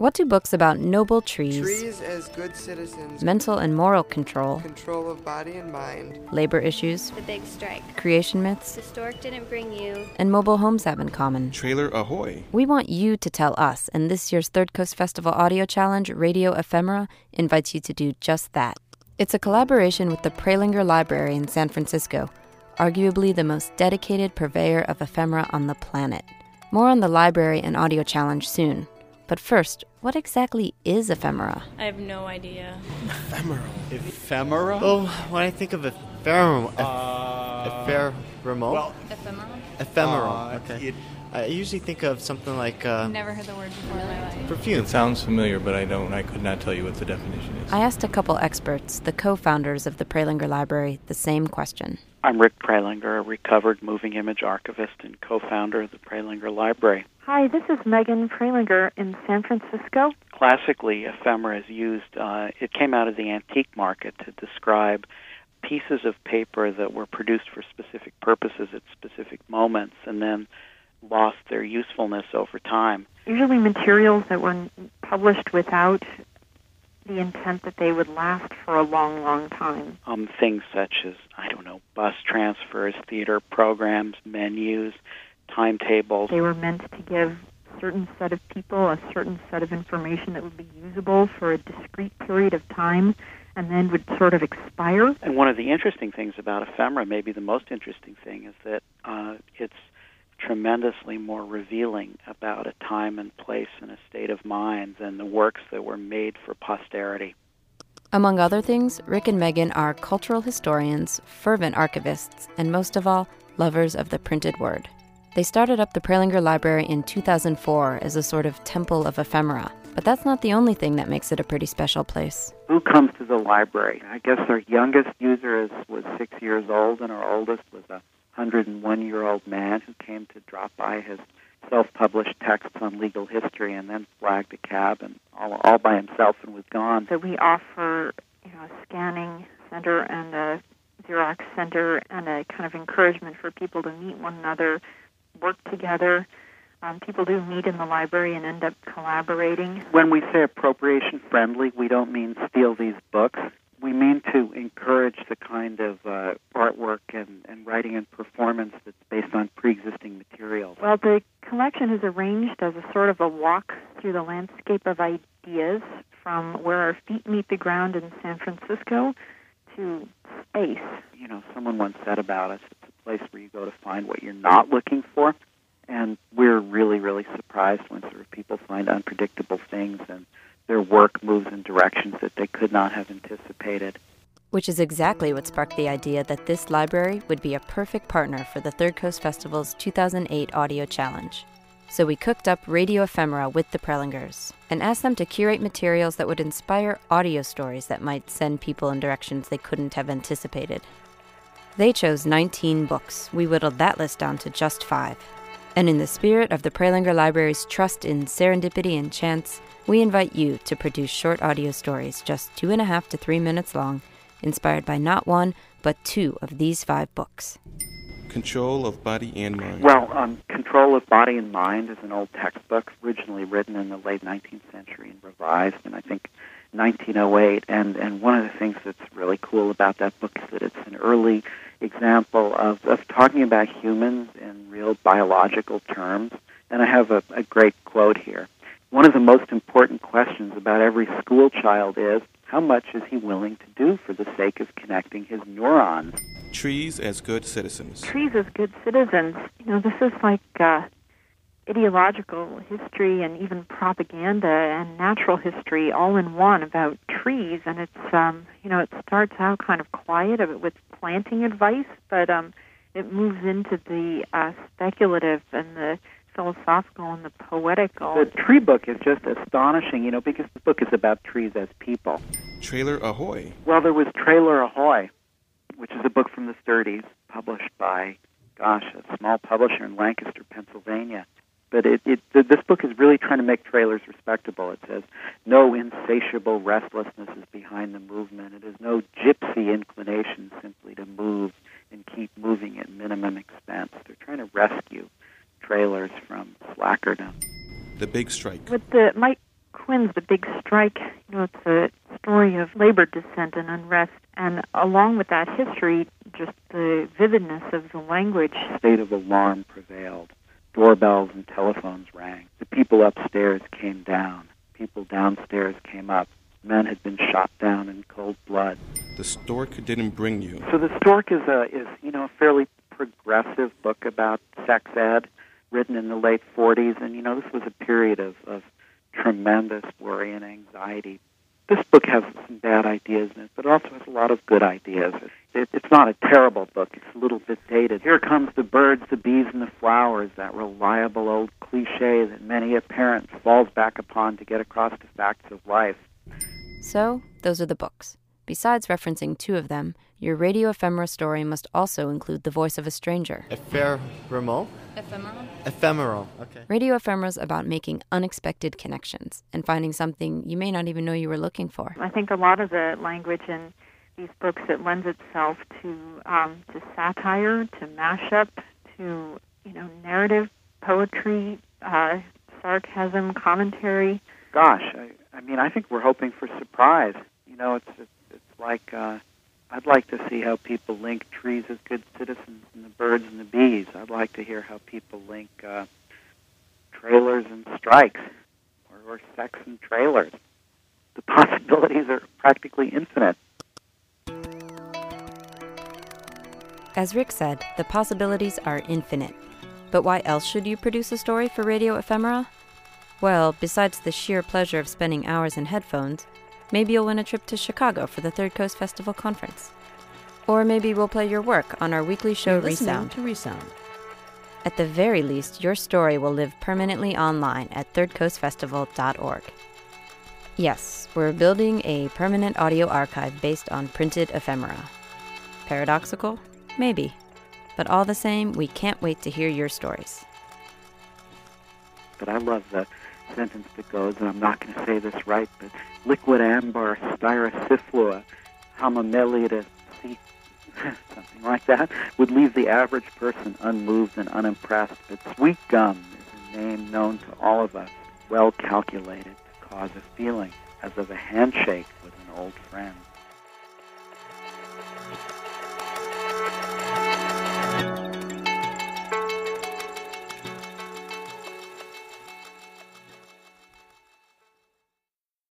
What do books about noble trees, Trees as good citizens, mental and moral control, control of body and mind, labor issues, The Big Strike. creation myths, The stork didn't bring you. and mobile homes have in common? Trailer Ahoy! We want you to tell us, and this year's Third Coast Festival Audio Challenge, Radio Ephemera, invites you to do just that. It's a collaboration with the Prelinger Library in San Francisco, arguably the most dedicated purveyor of ephemera on the planet. More on the library and audio challenge soon. But first, what exactly is ephemera? I have no idea. Ephemeral. Ephemera? Oh, when I think of ephemeral, Uh, ephemeral, well, Ephemeral? ephemeral. uh, okay. it- I usually think of something like uh, Never heard the word before in my life. perfume. It sounds familiar, but I don't. I could not tell you what the definition is. I asked a couple experts, the co founders of the Prelinger Library, the same question. I'm Rick Prelinger, a recovered moving image archivist and co-founder of the Prelinger Library. Hi, this is Megan Prelinger in San Francisco. Classically, ephemera is used, uh, it came out of the antique market to describe pieces of paper that were produced for specific purposes at specific moments and then lost their usefulness over time. Usually materials that were published without the intent that they would last for a long, long time. Um, things such as, I don't know, bus transfers, theater programs, menus, timetables. They were meant to give a certain set of people a certain set of information that would be usable for a discrete period of time and then would sort of expire. And one of the interesting things about ephemera, maybe the most interesting thing, is that uh, it's tremendously more revealing about a time and place and a state of mind than the works that were made for posterity. Among other things, Rick and Megan are cultural historians, fervent archivists, and most of all, lovers of the printed word. They started up the Prelinger Library in 2004 as a sort of temple of ephemera, but that's not the only thing that makes it a pretty special place. Who comes to the library? I guess our youngest user is, was six years old, and our oldest was a 101 year old man who came to drop by his self published texts on legal history and then flagged a cab and all, all by himself and was gone. So we offer you know, a scanning center and a Xerox center and a kind of encouragement for people to meet one another, work together. Um, people do meet in the library and end up collaborating. When we say appropriation friendly, we don't mean steal these books. We mean to encourage the kind of uh, artwork and, and writing and performance that's based on pre existing materials. Well, the collection is arranged as a sort of a walk through the landscape of ideas from where our feet meet the ground in San Francisco to space. You know, someone once said about us, it's a place where you go to find what you're not looking for. And we're really, really surprised when sort of people find unpredictable things and their work moves in directions that they could not have anticipated. Which is exactly what sparked the idea that this library would be a perfect partner for the Third Coast Festival's 2008 Audio Challenge. So we cooked up Radio Ephemera with the Prelingers and asked them to curate materials that would inspire audio stories that might send people in directions they couldn't have anticipated. They chose 19 books. We whittled that list down to just five. And in the spirit of the Prelinger Library's trust in serendipity and chance, we invite you to produce short audio stories just two and a half to three minutes long, inspired by not one, but two of these five books. Control of body and mind. Well, um, Control of Body and Mind is an old textbook, originally written in the late 19th century and revised in, I think, 1908. And, and one of the things that's really cool about that book is that it's an early example of, of talking about humans in real biological terms. And I have a, a great quote here. One of the most important questions about every school child is how much is he willing to do for the sake of connecting his neurons? Trees as good citizens. Trees as good citizens. You know, this is like uh, ideological history and even propaganda and natural history all in one about trees. And it's, um, you know, it starts out kind of quiet with planting advice, but um, it moves into the uh, speculative and the philosophical and the poetical. The tree book is just astonishing, you know, because the book is about trees as people. Trailer Ahoy. Well, there was Trailer Ahoy, which is a book from the 30s, published by, gosh, a small publisher in Lancaster, Pennsylvania. But it, it th- this book is really trying to make trailers respectable. It says, no insatiable restlessness is behind the movement. It is no gypsy inclination simply to move and keep moving at minimum expense. They're trying to rescue trailers from slackerdom. The Big Strike. With the Mike Quin's The Big Strike, you know, it's a story of labor dissent and unrest. And along with that history, just the vividness of the language. state of alarm prevailed. Doorbells and telephones rang. The people upstairs came down. People downstairs came up. Men had been shot down in cold blood. The stork didn't bring you. So the stork is a is you know a fairly progressive book about sex ed, written in the late 40s, and you know this was a period of of tremendous worry and anxiety. This book has some bad ideas in it, but also has a lot of good ideas. It, it's not a terrible book. It's a little bit dated. Here comes the birds, the bees, and the flowers, that reliable old cliche that many a parent falls back upon to get across the facts of life. So, those are the books. Besides referencing two of them, your radio ephemera story must also include the voice of a stranger. Ephemeral? Ephemeral? Ephemeral. Okay. Radio ephemera's about making unexpected connections and finding something you may not even know you were looking for. I think a lot of the language in these books it lends itself to um, to satire, to mashup, to you know narrative, poetry, uh, sarcasm, commentary. Gosh, I, I mean, I think we're hoping for surprise. You know, it's it's, it's like uh, I'd like to see how people link trees as good citizens and the birds and the bees. I'd like to hear how people link uh, trailers and strikes, or, or sex and trailers. The possibilities are practically infinite. As Rick said, the possibilities are infinite. But why else should you produce a story for Radio Ephemera? Well, besides the sheer pleasure of spending hours in headphones, maybe you'll win a trip to Chicago for the Third Coast Festival Conference. Or maybe we'll play your work on our weekly show You're listening Resound. to Resound. At the very least, your story will live permanently online at thirdcoastfestival.org. Yes, we're building a permanent audio archive based on printed ephemera. Paradoxical? Maybe. But all the same, we can't wait to hear your stories. But I love the sentence that goes, and I'm not going to say this right, but liquid amber styrosiflua homomelida something like that, would leave the average person unmoved and unimpressed. But sweet gum is a name known to all of us, well calculated to cause a feeling as of a handshake with an old friend.